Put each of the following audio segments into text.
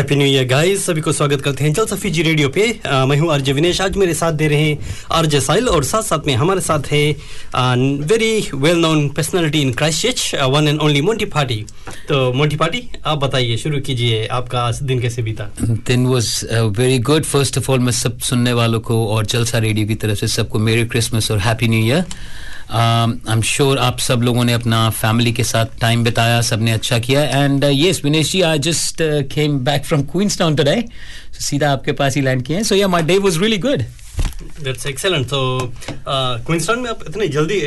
Happy new year guys सभी को स्वागत करते हैं जलसा फीजी रेडियो पे। आ, मैं हूँ आरजे विनेश। आज मेरे साथ दे रहे हैं आरजे साइल और साथ साथ में हमारे साथ है very well known personality in Christchurch one and only Monty Party तो मोंटी पार्टी आप बताइए शुरू कीजिए आपका आज दिन कैसे बीता? दिन was very good first of all मैं सब सुनने वालों को और जलसा रेडियो की तरफ़ से सबको मेरी क्रिसमस और happy new year I am sure आप सब लोगों ने अपना फैमिली के साथ टाइम बिताया सबने अच्छा किया। And yes Vinesh ji I just came back from Queenstown today सीधा आपके पास ही लैंड किए हैं। So yeah my day was really good that's excellent तो क्वींसलैंड में आप इतने जल्दी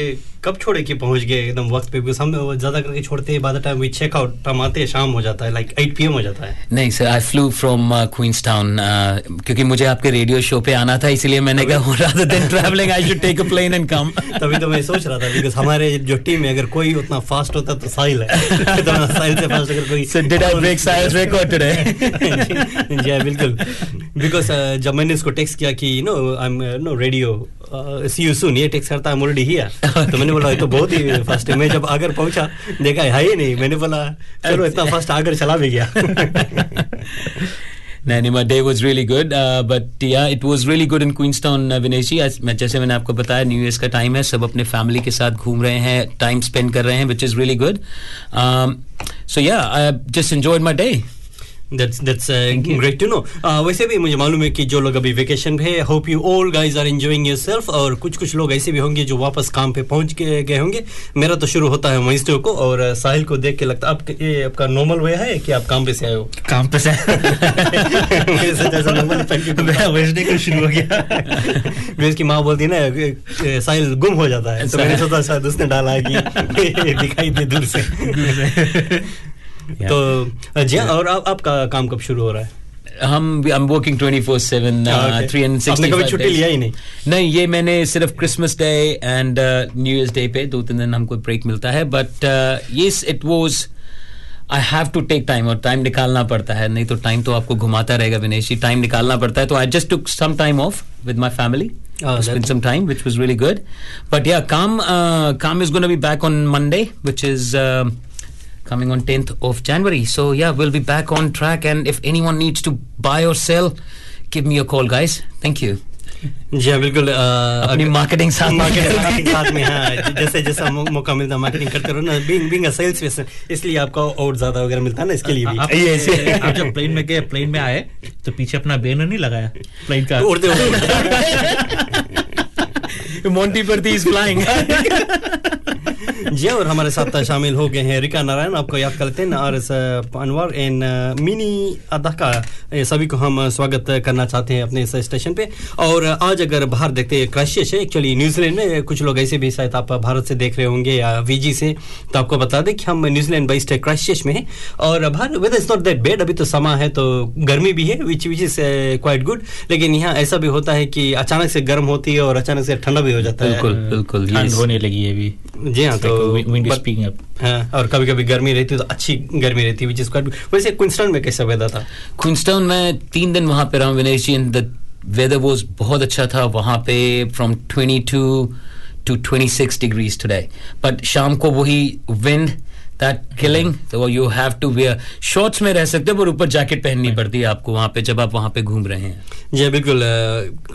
कब छोड़े कि पहुँच गए एकदम वक्त पे? बिकॉज़ हम ज़्यादा करके छोड़ते हैं बाद टाइम वी चेक आउट हम आते हैं शाम हो जाता है लाइक एट पी हो जाता है। नहीं sir I flew from Queenstown क्योंकि मुझे आपके रेडियो शो पे आना था इसलिए मैंने कहा rather than travelling I should take a plane and come तभी तो मैं सोच रहा था बिकॉज़ हमारे जो टीम में अगर कोई उतना फास्ट होता तो साहिल है। तो साहिल से फास्ट अगर कोई so did I break Sahil's record today जी हाँ, बिल्कुल। बिकॉज़ जब मैंने उसको टेक्स्ट किया कि you know I am no radio see you soon ये टेक्स्ट करता है ऑलरेडी हियर तो मैंने बोला ये तो बहुत ही फास्ट है। मैं जब आकर पहुँचा देखा है ही नहीं। मैंने बोला चलो इतना फास्ट आकर चला भी गया। was really good. Uh, but yeah it was really good in Queenstown uh, Vinesh जी मैं जैसे मैंने आपको बताया न्यू ईयर्स का टाइम है। सब अपने फैमिली के साथ घूम रहे हैं टाइम स्पेंड कर रहे हैं which is really good so yeah I just enjoyed my day That's that's uh, great to know. Uh, वैसे भी मुझे मालूम है कि जो लोग अभी वेकेशन पे hope you all guys are enjoying yourself और कुछ कुछ लोग ऐसे भी होंगे जो वापस काम पे पहुँच गए होंगे। मेरा तो शुरू होता है वेंसडे को और साहिल को देख के लगता है आप ये आपका नॉर्मल वे है कि आप काम पे से आए हो? काम पे से वेंसडे को शुरू हो गया। माँ बोलती ना साहिल गुम हो जाता है। तो मैंने सोचा शायद उसने डाला कि दिखाई दे दूर से। तो जी और आप, आपका काम कब शुरू हो रहा है? हम आई एम वर्किंग 24/7 365 कभी छुट्टी लिया ही नहीं? नहीं ये मैंने सिर्फ़ Christmas Day and New Year's Day पे दो तीन दिन हमको ब्रेक मिलता है but yes it was I have to take time और टाइम निकालना पड़ता है नहीं तो टाइम तो आपको घुमाता रहेगा विनेश जी। टाइम निकालना पड़ता है तो I just took some time off with my family spend some time, which was really good. But yeah, Kam, uh, Kam is going to be back on Monday, which is uh, coming on 10th of January. So yeah, we'll be back on track. And if anyone needs to buy or sell, give me a call, guys. Thank you. जी हाँ बिल्कुल अपनी marketing साथ marketing साथ में हाँ जैसे जैसा मौका मिलता मार्केटिंग करते रहो ना being being a sales person इसलिए आपको और ज़्यादा वगैरह मिलता है ना इसके लिए भी आप, ये आप जब प्लेन में गए प्लेन में आए तो पीछे अपना बैनर नहीं लगाया प्लेन का उड़ते उड़ते मोंटी पर थी इज़ फ्लाइंग जी और हमारे साथ शामिल हो गए हैं रिका नारायण। आपको याद करते हैं एस अनवर एंड मिनी अदा का सभी को हम स्वागत करना चाहते हैं अपने इस स्टेशन पे। और आज अगर बाहर देखते हैं क्राइशियस है एक्चुअली न्यूजीलैंड में कुछ लोग ऐसे भी शायद आप भारत से देख रहे होंगे या वीजी से। तो आपको बता दें कि हम न्यूजीलैंड बेस्ड है क्राइशियस में है। और बाहर weather is not that bad अभी तो समा है तो गर्मी भी है which which is quite good लेकिन यहाँ ऐसा भी होता है कि अचानक से गर्म होती है और अचानक से ठंडा भी हो जाता है। बिल्कुल बिल्कुल ठंड होने लगी है अभी। जी हाँ तो हाँ, और कभी कभी गर्मी रहती तो अच्छी गर्मी रहती है वैसे क्विंसटन में कैसा वेदर था? क्विंसटन में तीन दिन वहाँ पे रहा Vinesh ji the weather was बहुत अच्छा था। वहाँ पे from twenty two to twenty six degrees today but शाम को वही विंड दैट किलिंग तो you have to wear shorts में रह सकते हो पर ऊपर जैकेट पहननी पड़ती है आपको वहाँ पे जब आप वहाँ पे घूम रहे हैं। जी बिल्कुल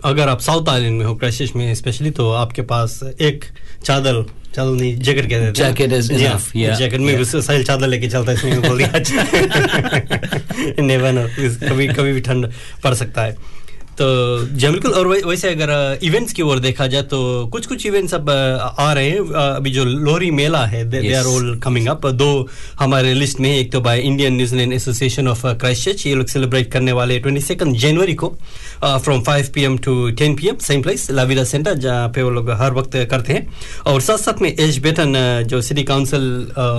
अगर आप साउथ आइलैंड में हो क्रैशिश में स्पेशली तो आपके पास एक चादर चादर नहीं जैकेट कहते हैं। जैकेट इज़ इनफ या जैकेट में साहिल चादर लेके चलता है इसमें बोल दिया। नेवर नो कभी कभी भी ठंड पड़ सकता है। तो जी बिल्कुल और वै- वैसे अगर इवेंट्स की ओर देखा जाए तो कुछ कुछ इवेंट्स अब आ रहे हैं। अभी जो लोहरी मेला है they are all coming up दो हमारे लिस्ट में एक तो by Indian New Zealand association of Christchurch ये लोग सेलिब्रेट करने वाले ट्वेंटी सेकंड जनवरी को from five P M to ten P M same place La Vida centre जहाँ पे वो लोग हर वक्त करते हैं। और साथ साथ में एज बेटन जो सिटी काउंसिल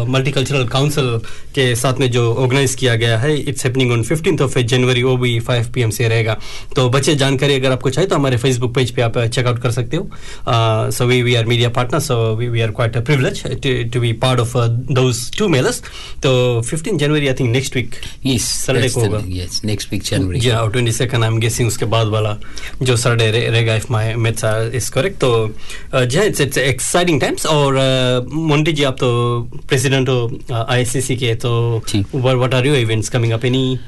मल्टीकल्चरल काउंसिल के साथ में जो ऑर्गेनाइज किया गया है it's happening on fifteen of January वो भी फाइव पी एम से रहेगा। तो बच्चे जानकारी अगर आपको चाहिए तो हमारे फेसबुक पेज पे आप चेकआउट कर सकते हो। So we we are media partner so we we are quite privilege to be part of those two mailers तो fifteen January I think next week that's को होगा। Next week January. जी और twenty second I am guessing उसके बाद वाला जो Saturday रहेगा if my maths is correct तो जी इट्स इट्स एक्साइटिंग टाइम्स और अ, मोंटी जी आप तो प्रेसिडेंट हो आईसीसी के तो जी। What are your events coming up any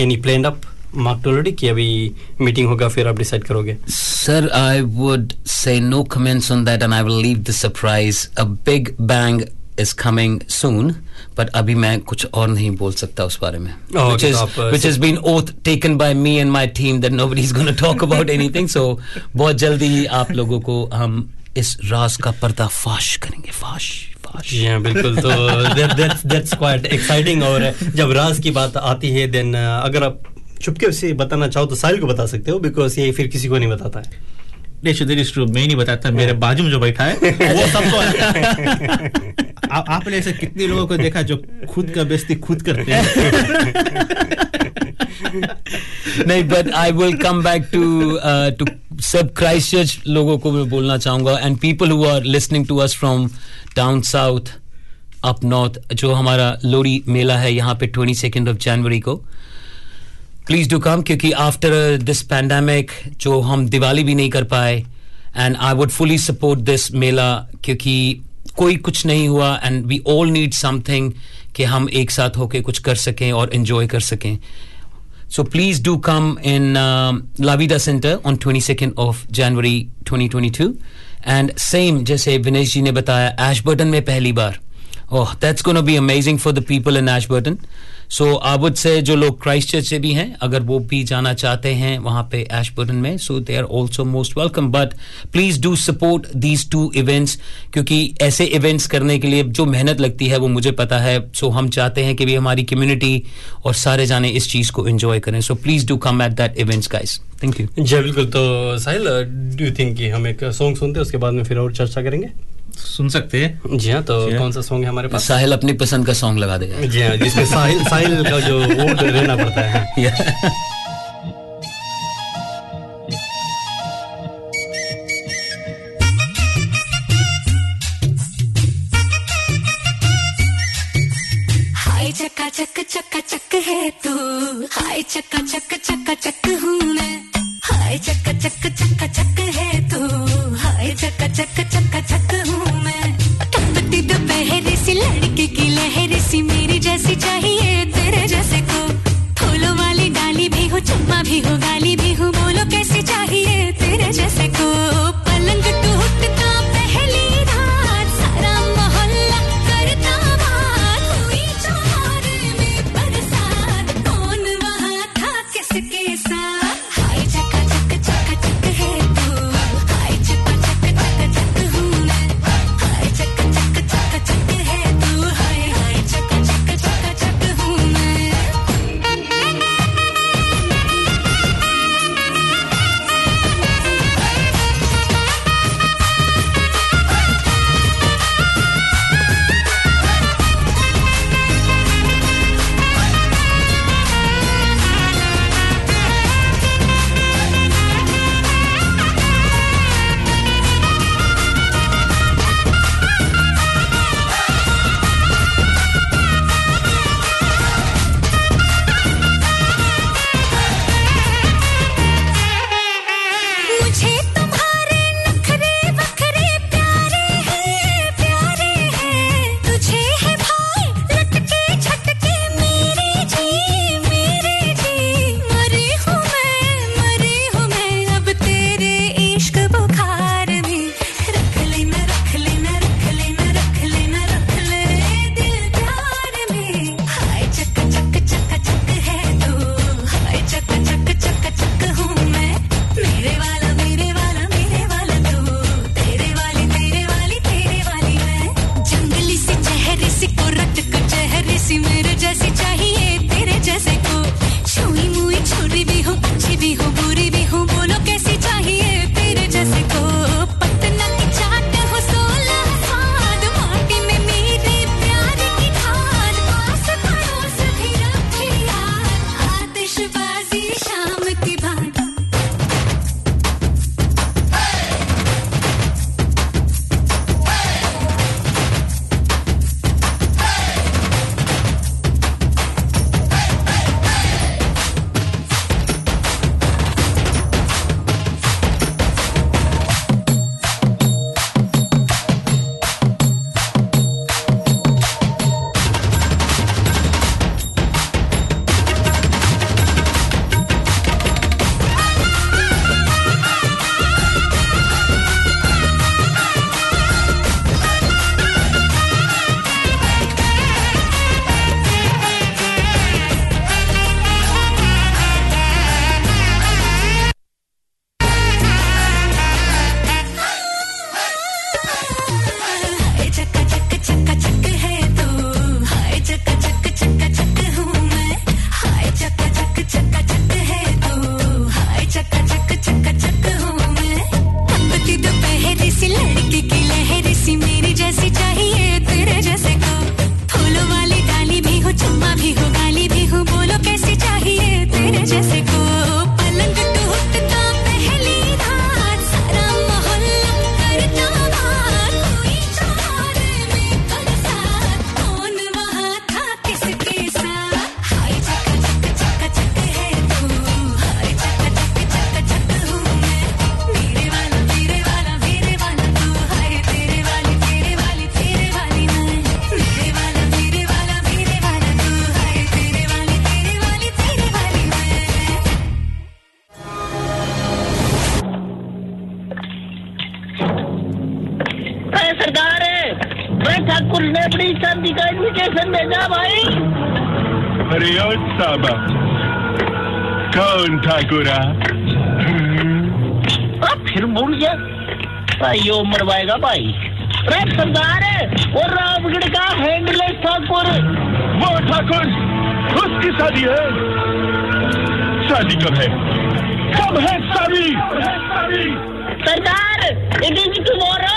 any planned up Mark टोलोडी की अभी मीटिंग होगा फिर आप डिसाइड करोगे। Sir I would say no comments on that and I will leave the surprise a big bang is coming soon but अभी मैं कुछ और नहीं बोल सकता उस बारे में। Which is which has been oath taken by me and my team that nobody is gonna talk about anything so बहुत जल्दी आप लोगों को हम इस राज का पर्दाफाश करेंगे। फाश Yeah, बिल्कुल तो that, that, that's quite और जब राज की बात आती है देन uh, अगर आप चुपके से बताना चाहो तो साहिल को बता सकते हो बिकॉज़ ये फिर किसी को नहीं बताता है। मैं नहीं बताता मेरे बाजू में जो बैठा है वो सबको आ, आपने ऐसे कितने लोगों को देखा जो खुद का बेइज्जती खुद करते हैं? नहीं but I will come back to to सब क्राइस्ट चर्च लोगों को मैं बोलना चाहूँगा and people who are listening to us from down south up north जो हमारा लोरी मेला है यहाँ पे ट्वेंटी सेकेंड ऑफ़ जनवरी को प्लीज़ डू कम क्योंकि आफ्टर दिस पैंडमिक जो हम दिवाली भी नहीं कर पाए and I would fully support this mela क्योंकि कोई कुछ नहीं हुआ and we all need something कि हम एक साथ होके कुछ कर सकें और इन्जॉय कर सकें। So please do come in in um, La Vida Center on 22nd of January 2022. And same जैसे विनेश जी ने बताया एशबर्टन में पहली बार। Oh, that's going to be amazing for the people in सो आबुद से जो लोग क्राइस्ट चर्च से भी हैं, अगर वो भी जाना चाहते हैं वहाँ पे एशबर्न में so they are also most welcome but please do support these two events क्योंकि ऐसे इवेंट्स करने के लिए जो मेहनत लगती है, वो मुझे पता है। सो so, हम चाहते हैं कि भी हमारी कम्युनिटी और सारे जाने इस चीज़ को एंजॉय करें। So please do come at that events का जी, बिल्कुल। तो साहिल डू यू थिंक कि हम एक सॉन्ग सुनते हैं, उसके बाद में फिर और चर्चा करेंगे? सुन सकते हैं। जी हाँ तो जी हाँ। कौन सा सॉन्ग है हमारे पास? साहिल अपनी पसंद का सॉन्ग लगा देगा। जी हाँ जिसमें साहिल साहिल का जो वोट रहना पड़ता है। चक्का चक चक्का चक है तू। हाय चक्का चक चक्का चक हूँ मैं। हाय चक्का चक चक्का चक है तू। हूँ मैं। की लहर सी, मेरी जैसी चाहिए तेरे जैसे को। वाली भी हो भी हूँ, गाली भी हो, बोलो कैसे चाहिए तेरे जैसे को। ठाकुर ने अपनी शादी का इन्विटेशन भेजा भाई। अरे साबा कौन ठाकुरा? फिर भूल गया भाई वो मरवाएगा भाई। अरे सरदार वो रामगढ़ का हैंडलेस ठाकुर। वो ठाकुर उसकी शादी है। शादी कब है? कब है शादी? सरदार इट इज़ टुमारो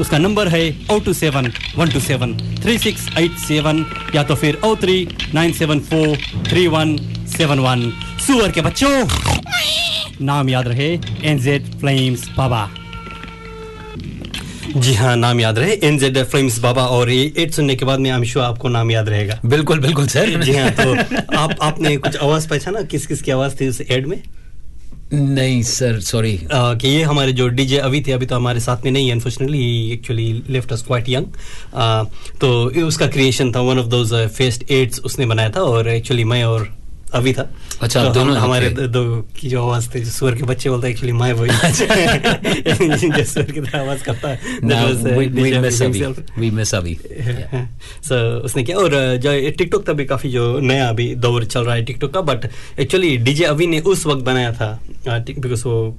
उसका नंबर है O two seven one two seven three six eight seven या तो फिर O three nine seven four three one seven one. सुअर के बच्चों नाम याद रहे एनजेड फ्लेम्स बाबा जी हाँ नाम याद रहे एनजेड फ्लेम्स बाबा और ये एड सुनने के बाद में आई श्योर आपको नाम याद रहेगा। बिल्कुल बिल्कुल सर। जी हाँ तो आप आपने कुछ आवाज़ पहचाना? किस किस की आवाज़ थी उस एड में? नहीं सर सॉरी कि ये हमारे जो डीजे अभी थे, अभी तो हमारे साथ में नहीं है unfortunately actually left us quite young तो उसका क्रिएशन था one of those fest ads उसने बनाया था, और एक्चुअली मैं और अभी था अच्छा, तो दोनों हम- हमारे okay. दो, दो की जो आवाज़ थे जो सुअर के बच्चे बोलते एक्चुअली मैं वही जो सुअर की तरह आवाज़ करता है uh, miss Avi. himself. We miss Avi. so, उसने किया और uh, जो टिकटॉक तभी काफ़ी जो नया अभी दौर चल रहा है टिकटॉक का बट एक्चुअली डीजे अभी ने उस वक्त बनाया था बिकॉज़ वो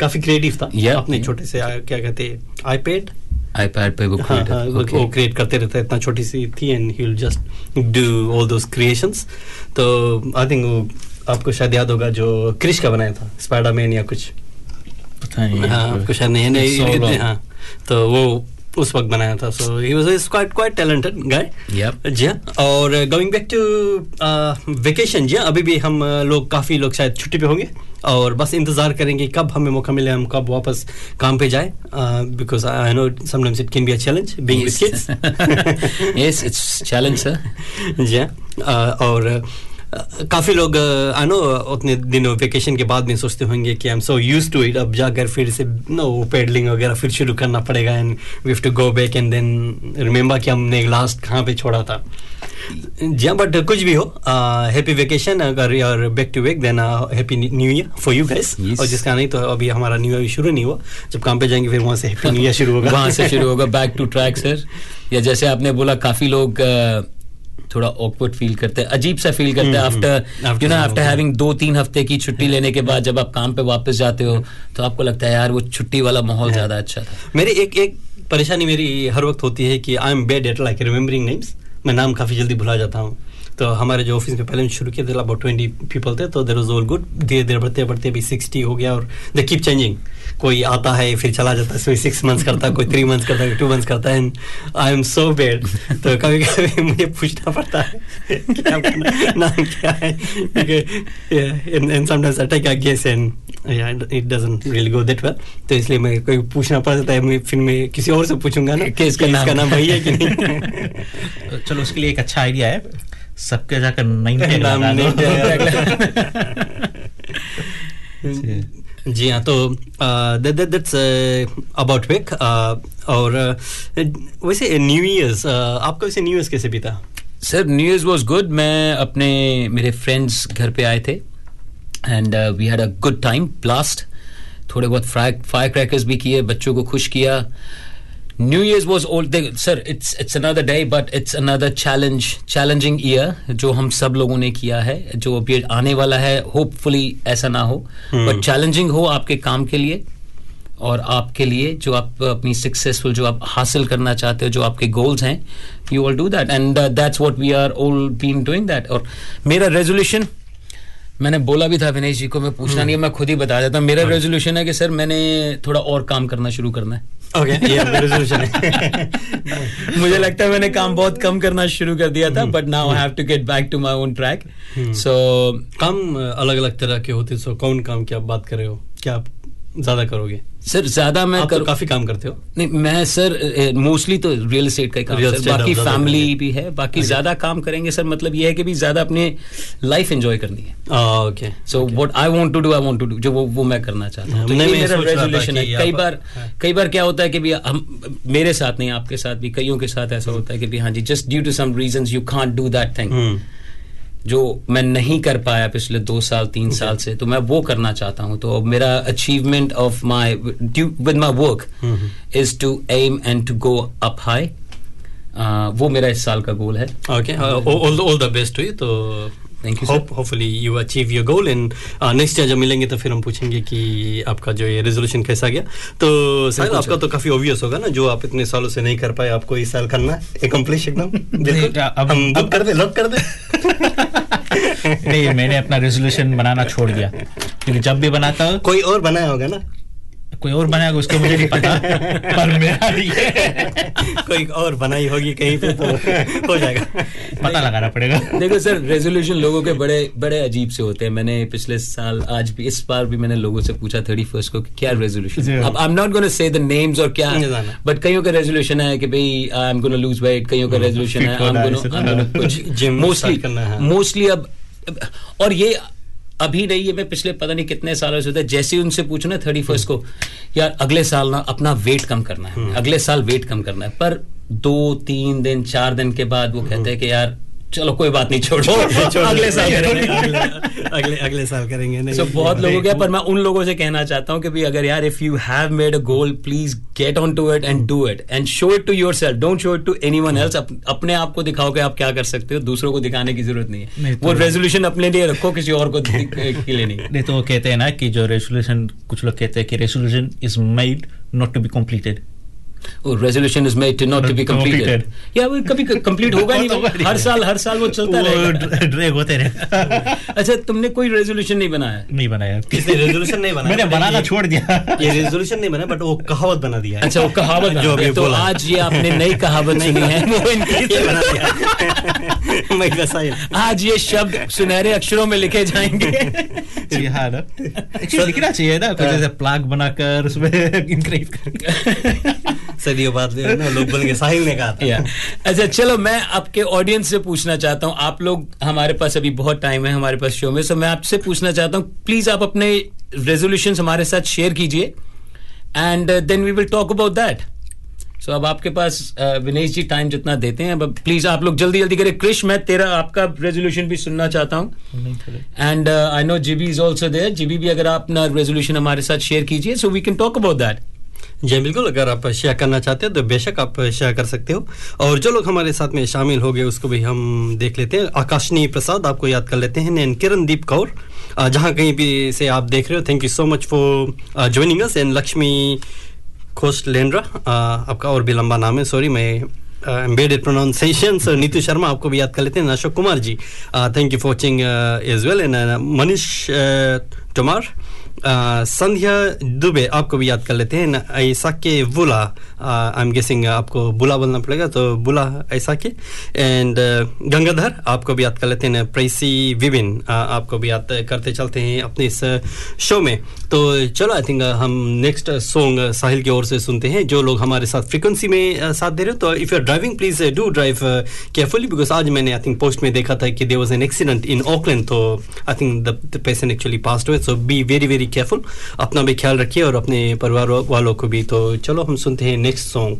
काफ़ी क्रिएटिव था अपने छोटे से uh, क्या कहते हैं आईपैड iPad पे वो हाँ, हाँ, Okay. वो क्रिएट करते रहते इतना छोटी सी थी and he will just do all those creations तो आई थिंक वो आपको शायद याद होगा जो क्रिश का बनाया था स्पाइडरमैन या कुछ। पता नहीं हाँ आपको शायद नहीं नहीं हाँ तो वो उस वक्त बनाया था so he was quite quite talented guy जी हाँ और गोइंग बैक टू वेकेशन जी हाँ अभी भी हम uh, लोग काफ़ी लोग शायद छुट्टी पे होंगे और बस इंतज़ार करेंगे कब हमें मौका मिले हम कब वापस काम पे जाए because I know sometimes it can be a challenge being with Yes. Kids yes, it's challenge, sir. जी हाँ और अ, काफ़ी लोग आई नो उतने दिनों वेकेशन के बाद में सोचते होंगे कि I am so use to it अब जाकर फिर से नो पेडलिंग वगैरह फिर शुरू करना पड़ेगा and we have to go back and then remember कि हमने लास्ट कहाँ पे छोड़ा था। जी हाँ बट कुछ भी हो हैप्पी वेकेशन अगर यार back to back then happy new year for you guys और जिसका नहीं तो अभी हमारा न्यू ईयर शुरू नहीं हुआ। जब काम पे जाएँगे फिर वहाँ से हैप्पी न्यू ईयर शुरू होगा। वहाँ से शुरू होगा। बैक टू ट्रैक सर या जैसे आपने बोला काफ़ी लोग थोड़ा ऑकवर्ड फील करते हैं अजीब सा फील करते हैं after you know after having दो तीन हफ़्ते की छुट्टी लेने के बाद जब आप काम पे वापस जाते हो तो आपको लगता है यार वो छुट्टी वाला माहौल ज़्यादा अच्छा था। मेरी एक एक परेशानी मेरी हर वक्त होती है कि I am bad at like remembering names मैं नाम काफ़ी जल्दी भुला जाता हूँ। तो हमारे जो ऑफ़िस में पहले शुरू किया थे अबाउट ट्वेंटी पीपल थे तो देर वॉज़ ऑल गुड धीरे धीरे बढ़ते बढ़ते अभी सिक्सटी हो गया और दे कीप चेंजिंग कोई आता है फिर चला जाता है कोई सिक्स मंथ्स करता है कोई थ्री मंथ्स करता है टू मंथ्स करता है आई एम सो बेड तो कभी कभी मुझे पूछना पड़ता है कि आपका ना- नाम क्या है and sometimes I take a guess and it doesn't really go that well तो इसलिए मैं कोई पूछना पड़ता है मैं फिर मैं किसी और से पूछूँगा ना कि इसका नाम- नाम वही है कि नहीं। चलो उसके लिए एक अच्छा आइडिया है। सबके जाकर टेन नाम नहीं जी हाँ तो दैट्स अबाउट विक और uh, वैसे न्यू ईयर्स आपका वैसे न्यू ईयर्स कैसे बीता? Sir new years was good मैं अपने मेरे फ्रेंड्स घर पे आए थे and we had a good time blast थोड़े बहुत फायर क्रैकर्स भी किए बच्चों को खुश किया new years was old sir it's it's another day but it's another challenge challenging year जो हम सब लोगों ने किया है जो अभी आने वाला है होपफुली ऐसा ना हो बट hmm. चैलेंजिंग हो आपके काम के लिए और आपके लिए जो आप अपनी सक्सेसफुल जो आप हासिल करना चाहते हो जो आपके गोल्स हैं you all do that and that's what we are all been doing that और मेरा रेजोल्यूशन मैंने बोला भी था विनेश जी को मैं पूछना नहीं है मैं खुद ही बता देता हूँ मेरा रेजोल्यूशन है कि सर मैंने थोड़ा और काम करना शुरू करना है। ओके ये रेजोल्यूशन है मुझे लगता है मैंने काम बहुत कम करना शुरू कर दिया था but now I have to get back to my own track so काम अलग अलग तरह के होते सो कौन काम की आप बात कर रहे हो? क्या आप ज़्यादा करोगे? सर ज़्यादा मैं आप तो काफ़ी काम करते हो। नहीं मैं सर मोस्टली तो रियल एस्टेट का ही काम सर बाकी फैमिली भी है बाकी ज़्यादा काम करेंगे सर मतलब ये है कि भी ज़्यादा अपने लाइफ एंजॉय करनी है। Okay so what I want to do I want to do जो वो वो मैं करना चाहता हूँ। तो ये मैं मेरा रेजोल्यूशन है। कई बार हाँ। कई बार क्या होता है कि भी हम मेरे साथ नहीं आपके साथ भी कईयों के साथ ऐसा होता है कि भी हाँ जी just due to some reasons you can't do that thing जो मैं नहीं कर पाया पिछले दो साल तीन okay. साल से तो मैं वो करना चाहता हूँ। तो अब मेरा achievement of my with my work is to aim and to go up high वो मेरा इस साल का गोल है। Okay all all the best हुई तो Thank you, sir. hope hopefully you achieve your goal next year जब मिलेंगे तो फिर हम पूछेंगे कि आपका जो ये रेजोल्यूशन कैसा गया। तो बिल्कुल, आपका तो काफ़ी ऑब्वियस होगा ना जो आप इतने सालों से नहीं कर पाए आपको इस साल करना है। अकम्प्लिश एकदम। अब- हम बुक कर दे लॉक कर दे। नहीं मैंने अपना रेजोल्यूशन बनाना छोड़ दिया। क्योंकि जब भी बनाता हूँ कोई और बनाया होगा ना? कोई और बनाएगा उसको मुझे नहीं पता। पर मेरा है। कोई और बनाई होगी कहीं पे तो हो जाएगा। पता लगाना पड़ेगा। देखो सर रेजोल्यूशन लोगों के बड़े बड़े अजीब से होते हैं। मैंने पिछले साल आज भी इस बार भी मैंने लोगों से पूछा थर्टी फ़र्स्ट को क्या रेजोल्यूशन हाँ। अब I am not gonna say the names और क्या। बट कईयों का रेजोल्यूशन है कि भाई I am gonna lose weight कईयों का रेजोल्यूशन है आई एम गोना मोस्टली करना है। मोस्टली अब और ये अभी नहीं है मैं पिछले पता नहीं कितने सालों से होता है जैसे ही उनसे पूछो ना थर्टी फ़र्स्ट को यार अगले साल ना अपना वेट कम करना है अगले साल वेट कम करना है। पर दो तीन दिन चार दिन के बाद वो कहते हैं कि यार चलो कोई बात नहीं छोड़ो अगले साल करेंगे। अगले अगले साल करेंगे नहीं so, बहुत लोगों के पर मैं उन लोगों से कहना चाहता हूँ कि भी अगर यार if you have made a goal please get on to it and do it and show it to yourself don't show it to anyone else अपने आप को दिखाओ कि आप क्या कर सकते हो? दूसरों को दिखाने की ज़रूरत नहीं है। नहीं तो- वो रेजोल्यूशन अपने लिए रखो किसी और को के लिए नहीं। नहीं तो कहते हैं ना कि जो रेजोल्यूशन कुछ लोग कहते हैं कि resolution is made not to be resolution is made not to be completed या वो कभी कंप्लीट होगा नहीं हर साल हर साल वो चलता वो रहेगा। ड्रैग होते रहे। अच्छा तुमने कोई रेजोल्यूशन नहीं बनाया? नहीं बनाया। इसने रेजोल्यूशन नहीं बनाया? मैंने बनाना छोड़ दिया। ये रेजोल्यूशन नहीं बना बट वो कहावत बना दिया अच्छा वो कहावत जो अभी तो बोला। आज ये आपने नई कहावत सुनी है। वो इनकी बना दिया। आज ये शब्द सुनहरे अक्षरों में लिखे जाएँगे। जी हाँ ना। लिखना चाहिए ना कुछ जैसे प्लाग बनाकर उसमें इंक्रीज सदियों बाद ना लोग बोलेंगे साहिल ने कहा था। अच्छा चलो मैं आपके ऑडियंस से पूछना चाहता हूँ। आप लोग हमारे पास अभी बहुत टाइम है हमारे पास शो में सो मैं आपसे पूछना चाहता हूँ प्लीज़ आप अपने रेजोल्यूशन हमारे साथ शेयर कीजिए and then we will talk about that so अब आपके पास विनेश जी टाइम जितना देते हैं अब प्लीज़ आप लोग जल्दी जल्दी करें। क्रिश मैं तेरा आपका रेजोल्यूशन भी सुनना चाहता हूँ। And I know GB is also there GB भी अगर आप अपना रेजोल्यूशन हमारे साथ शेयर कीजिए so we can talk about that जी बिल्कुल अगर आप शेयर करना चाहते हो तो बेशक आप शेयर कर सकते हो। और जो लोग हमारे साथ में शामिल हो गए, उसको भी हम देख लेते हैं। आकाशनी प्रसाद, आपको याद कर लेते हैं। एंड किरणदीप कौर जहाँ कहीं भी से आप देख रहे हो thank you so much for joining us and Lakshmi Khost लेंड्रा आपका और भी लंबा नाम है सॉरी मैं embedded pronunciation sir Neetu Sharma, आपको भी याद कर लेते हैं। Ashok Kumar ji thank you for watching as well and Manish Tomar Sandhya Dubey, आपको भी याद कर लेते हैं। ऐसा के बुला आई एम गेसिंग आपको बुला बोलना पड़ेगा तो बुला ऐसा के एंड गंगाधर, आपको भी याद कर लेते हैं। प्रेसी विबिन आपको भी याद करते चलते हैं अपने इस शो में। तो चलो आई थिंक हम नेक्स्ट सॉन्ग साहिल की ओर से सुनते हैं, जो लोग हमारे साथ फ्रिक्वेंसी में साथ दे रहे हो। तो if you are driving please do drive carefully because आज मैंने आई थिंक पोस्ट में देखा था कि there was an accident in Auckland तो I think the patient actually passed हुए so be very very careful अपना भी ख्याल रखिए और अपने परिवार वालों को भी। तो चलो, हम सुनते हैं नेक्स्ट सॉन्ग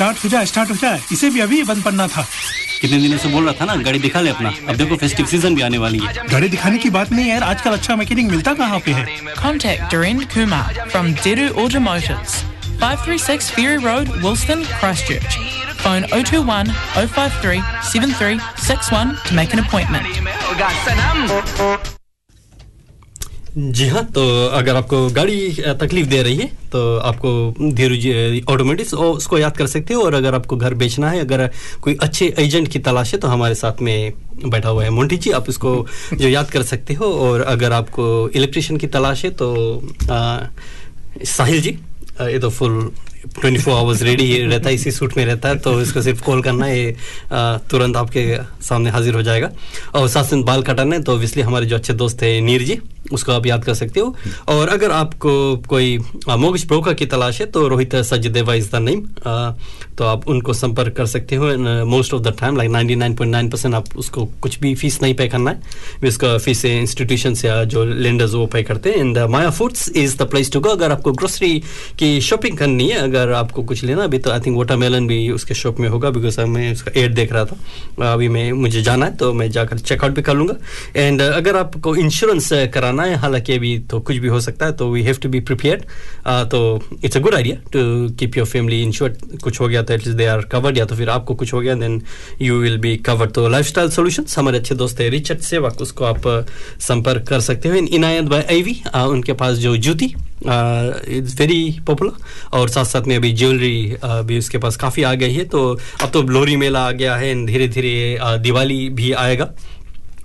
स्टार्ट हो जाए स्टार्ट हो जाए। इसे भी अभी बंद पड़ना था। कितने दिनों से बोल रहा था ना गाड़ी दिखा ले अपना। अब देखो फेस्टिव सीज़न भी आने वाली है। गाड़ी दिखाने की बात नहीं है यार आजकल अच्छा मैकेनिक मिलता कहाँ पे है? Contact Doreen Kumar from Deru Automotives, 536 Ferry Road, Wilston, Christchurch. Phone 021 053 7361 to make an appointment. जी हाँ तो अगर आपको गाड़ी तकलीफ़ दे रही है तो आपको धीरू जी ऑटोमेटिक्स उसको याद कर सकते हो? और अगर आपको घर बेचना है अगर कोई अच्छे एजेंट की तलाश है तो हमारे साथ में बैठा हुआ है मोंटी जी। आप इसको जो याद कर सकते हो। और अगर आपको इलेक्ट्रिशियन की तलाश है तो आ, साहिल जी ये तो फुल 24 फोर आवर्स रेडी रहता है, इसी सूट में रहता है तो इसको सिर्फ़ कॉल करना ये तुरंत आपके सामने हाजिर हो जाएगा। और साथ बाल कटाना है तो ऑब्वियसली हमारे जो अच्छे दोस्त है, नीर जी, उसको आप याद कर सकते हो। और अगर आपको कोई मोगिश ब्रोकर की तलाश है तो Rohit Sachdeva is the name तो आप उनको संपर्क कर सकते हो। Most of the time like 99.9 percent आप उसको कुछ भी फ़ीस नहीं पे करना है। उसका फ़ीस इंस्टीट्यूशन या जो लेंडर्स वो पे करते हैं। And Maya foods is the place to go अगर आपको ग्रोसरी की शॉपिंग करनी है अगर आपको कुछ लेना अभी तो आई थिंक वाटरमेलन भी उसके शॉप में होगा बिकॉज़ मैं उसका एड देख रहा था। अभी मैं, मुझे जाना है तो मैं जाकर चेकआउट भी कर लूँगा। एंड अगर आपको इंश्योरेंस कराना है, हालाँकि अभी तो कुछ भी हो सकता है तो we have to be prepared तो it's a good idea to keep your family insured कुछ हो गया तो एटलीस्ट दे आर कवर्ड या तो फिर आपको कुछ हो गया then you will be covered तो लाइफ स्टाइल सोल्यूशन हमारे अच्छे दोस्त है रिचर्ड सेवक उसको आप संपर्क कर सकते हो। इनायत बाय आईवी उनके पास जो जूती इट्स वेरी पॉपुलर और साथ साथ में अभी ज्वेलरी भी उसके पास काफ़ी आ गई है। तो अब तो लोहरी मेला आ गया है धीरे धीरे दिवाली भी आएगा।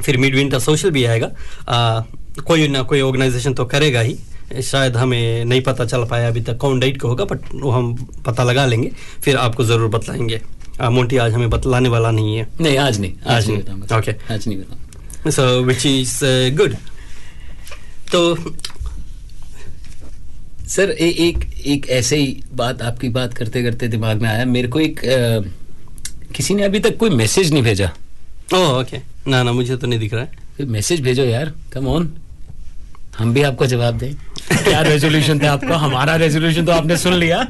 फिर मिड विंटर सोशल भी आएगा। आ, कोई ना कोई ऑर्गेनाइजेशन तो करेगा ही। शायद हमें नहीं पता चल पाया अभी तक कौन डेट को होगा बट वो हम पता लगा लेंगे। फिर आपको ज़रूर बतलाएँगे। मोंटी आज हमें बतलाने वाला नहीं है। नहीं आज नहीं। आज नहीं ओके आज नहीं बताऊँगा। सो विच इज़ गुड तो सर ए, एक एक ऐसे ही बात आपकी बात करते करते दिमाग में आया। मेरे को एक अ, किसी ने अभी तक कोई मैसेज नहीं भेजा। Oh okay. ना ना मुझे तो नहीं दिख रहा है। मैसेज भेजो यार कम ऑन हम भी आपको जवाब दें। क्या रेजोल्यूशन था आपका? हमारा रेजोल्यूशन तो आपने सुन लिया।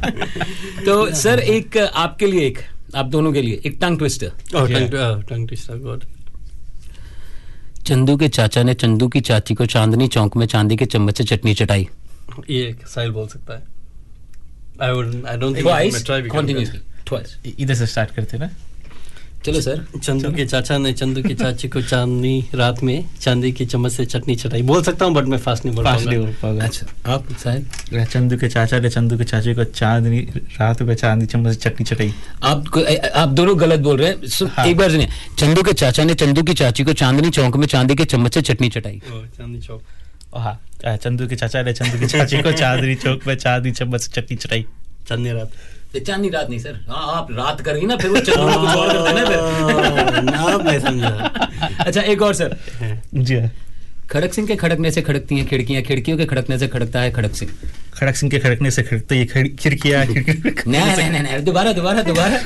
तो सर एक आपके लिए एक आप दोनों के लिए एक tongue twister tongue, uh, tongue Chandu के चाचा ने चंदू की चाची को चांदनी चौक में चांदी के चम्मच से चटनी चटाई। ये साहिल बोल सकता है। I would I don't think I Twice, would try because- continuously, twice. इधर से स्टार्ट करते ना? चलो सर। चंदू के चाचा ने चंदू की चाची को चांदनी रात में चांदी की चम्मच से चटनी चटाई। बोल सकता हूँ बट मैं फास्ट नहीं बोल फास्ट नहीं पाऊँगा। बोल अच्छा आप साहिल चंदू के चाचा ने चंदू के चाची को चांदनी रात में चांदी चम्मच से चटनी चटाई। आप आप दोनों गलत बोल रहे हैं। हाँ। एक बार सुनिए। चंदू के चाचा ने चंदू की चाची को चांदनी चौक में चांदी के चम्मच से चटनी चटाई। चांदनी चौक। हाँ चंदू के चाचा ने चंदू की चाची को चांदनी चौक में चांदी चम्मच से चटनी चटाई चांदनी रात। चांदनी रात नहीं सर। हाँ आप रात करेंगे ना फिर वो चंदू को कुछ और करते ना फिर। ना मैं समझा। अच्छा एक और सर। जी हाँ। खड़क सिंह के खड़कने से खड़कती हैं खिड़कियाँ खिड़कियों के खड़कने से खड़कता है खड़क सिंह। खड़क सिंह के खड़कने से खड़कते खिड़- खिड़कियाँ नहीं नहीं नहीं नहीं दोबारा दोबारा दोबारा।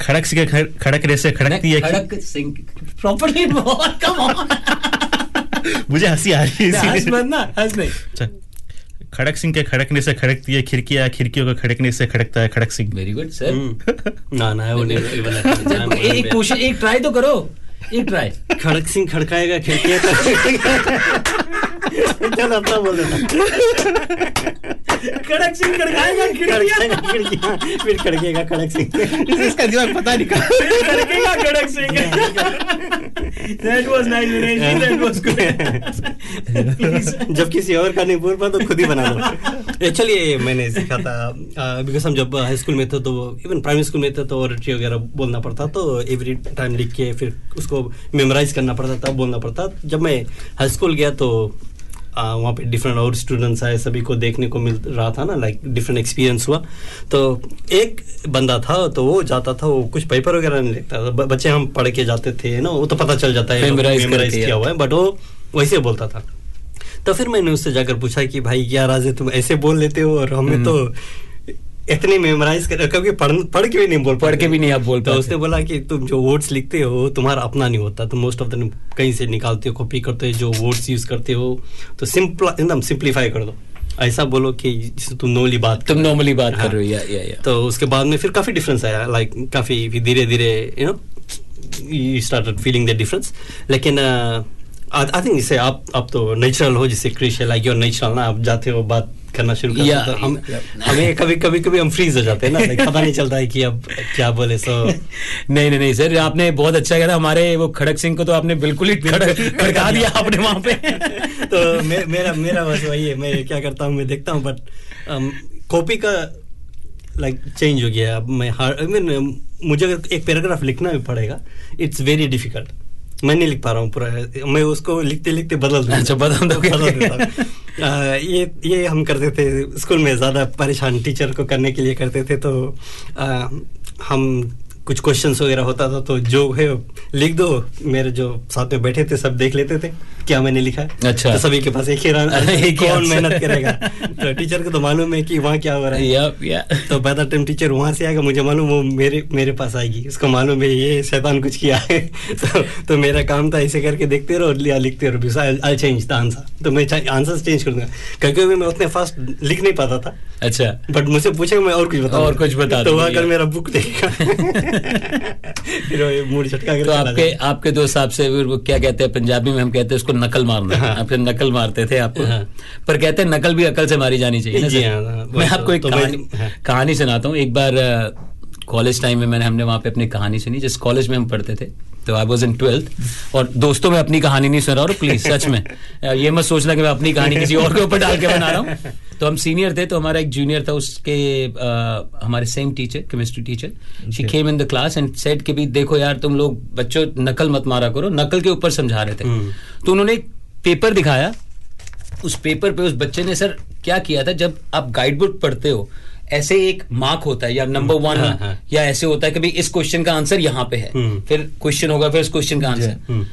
खड़क सिंह के खड़कने से खड़कती है Khadak Singh properly come on मुझे हँसी आ रही है हंस इसीलिए। मत ना हंस नहीं। अच्छा। खड़क सिंह के खड़कने से खड़कती है खिड़किया खिड़कियों के खड़कने से खड़कता है Khadak Singh. Very good sir ना ना वो नहीं एक कोशिश एक ट्राई तो करो एक ट्राई खड़क सिंह खड़काएगा खिड़कियाँ चल अपना बोल देता खड़क सिंह खड़काएगा खिड़कियाँ। फिर खड़केगा खड़क सिंह। इसका दिमाग पता नहीं कहाँ। खड़केगा खड़क Singh. That was nice Vinesh that was good. जब किसी और का नहीं बोल पा तो खुद ही बना लो। एक्चुअली मैंने सीखा था बिकॉज़ हम जब हाई स्कूल में थे तो इवन प्राइमरी स्कूल में थे तो ऑडिटरी वगैरह बोलना पड़ता तो एवरी टाइम लिख के फिर उसको मेमोराइज करना पड़ता था बोलना पड़ता। जब मैं हाई स्कूल गया तो वहाँ पे डिफरेंट और स्टूडेंट्स आए सभी को देखने को मिल रहा था ना लाइक डिफरेंट एक्सपीरियंस हुआ। तो एक बंदा था तो वो जाता था वो कुछ पेपर वगैरह नहीं लिखता था। बच्चे हम पढ़ के जाते थे ना वो तो पता चल जाता है। किया हुआ है बट वो वैसे बोलता था। तो फिर मैंने उससे जाकर पूछा कि भाई क्या राज है तुम ऐसे बोल लेते हो और हमें तो इतने मेमोराइज कर क्योंकि पढ़ पढ़ के भी नहीं बोल पढ़ के भी नहीं आप बोल तो उसने बोला कि तुम जो वर्ड्स लिखते हो तुम्हारा अपना नहीं होता। तुम मोस्ट ऑफ़ द कहीं से निकालते हो कॉपी करते हो जो वर्ड्स यूज़ करते हो तो सिंपल एकदम सिंप्लीफाई कर दो। ऐसा बोलो कि जिससे तुम नॉर्मली बात तुम नॉर्मली बात हाँ। कर रहे हो या या या। तो उसके बाद में फिर काफ़ी डिफरेंस आया लाइक काफ़ी धीरे धीरे you know you started feeling the difference लेकिन आई थिंक इससे आप आप तो नेचुरल हो जिससे क्रिश है लाइक योर नेचुरल ना आप जाते हो बात करना शुरू करते Yeah, तो हम yeah. हमें कभी कभी कभी हम फ्रीज हो जाते हैं ना पता नहीं चलता है कि अब क्या बोले सो नहीं नहीं नहीं सर आपने बहुत अच्छा किया था हमारे वो खड़क सिंह को तो आपने बिल्कुल ही खड़क खड़का दिया आपने वहाँ पे। तो मे, मेरा मेरा बस वही है मैं क्या करता हूँ मैं देखता हूँ बट कॉपी का लाइक चेंज हो गया। मैं हर I mean, मुझे एक पैराग्राफ लिखना भी पड़ेगा इट्स वेरी डिफ़िकल्ट मैं नहीं लिख पा रहा हूँ पूरा मैं उसको लिखते लिखते बदल दूँ अच्छा, बदल दो बदल देता आ, ये ये हम करते थे स्कूल में ज़्यादा परेशान टीचर को करने के लिए करते थे तो आ, हम कुछ क्वेश्चंस वगैरह होता था तो जो है लिख दो मेरे जो साथ में बैठे थे सब देख लेते थे। क्या मैंने लिखा है? अच्छा। तो सभी के पास एक ही कौन मेहनत करेगा? तो टीचर को तो मालूम है कि वहाँ क्या हो रहा है। या या तो बाय द टाइम टीचर वहाँ से आएगा मुझे मालूम वो मेरे मेरे पास आएगी। उसको मालूम है ये शैतान कुछ किया है। तो, तो मेरा काम था ऐसे करके देखते रहो लिया लिखते रहो। आई चेंज द आंसर तो मैं आंसर चेंज कर दूँगा। क्योंकि मैं उतने फास्ट लिख नहीं पाता था। अच्छा। बट मुझसे पूछेगा मैं और कुछ बता और कुछ बता तो वहाँ कर मेरा बुक देखेगा। फिर मूड झटका तो आपके आपके दोस्त आपसे क्या कहते हैं? पंजाबी में हम कहते हैं उसको नकल मारना हाँ। फिर नकल मारते थे आपको हाँ। पर कहते हैं नकल भी अकल से मारी जानी चाहिए ना जी हाँ, हाँ, मैं तो- आपको एक तो कहानी हाँ। कहानी सुनाता हूँ एक बार कॉलेज टाइम में मैंने हमने वहाँ पे अपनी कहानी सुनी जिस कॉलेज में हम पढ़ते थे तो आई वॉज़ इन ट्वेल्थ और दोस्तों में अपनी कहानी नहीं सुन रहा और प्लीज़ सच में ये मत सोचना कि मैं अपनी कहानी किसी और के ऊपर डाल के बना रहा हूँ। तो हम सीनियर थे तो हमारा एक जूनियर था उसके अ, हमारे same teacher chemistry teacher she came in the class and said कि भी देखो यार तुम लोग बच्चों नकल मत मारा करो नकल के ऊपर समझा रहे थे। तो उन्होंने एक पेपर दिखाया। उस पेपर पे उस बच्चे ने सर क्या किया था? जब आप गाइड बुक पढ़ते हो ऐसे एक मार्क होता है या नंबर वन हाँ, हाँ। या ऐसे होता है कि भाई इस क्वेश्चन का आंसर यहाँ पे है हम्म। फिर क्वेश्चन होगा फिर इस क्वेश्चन का आंसर हम्म।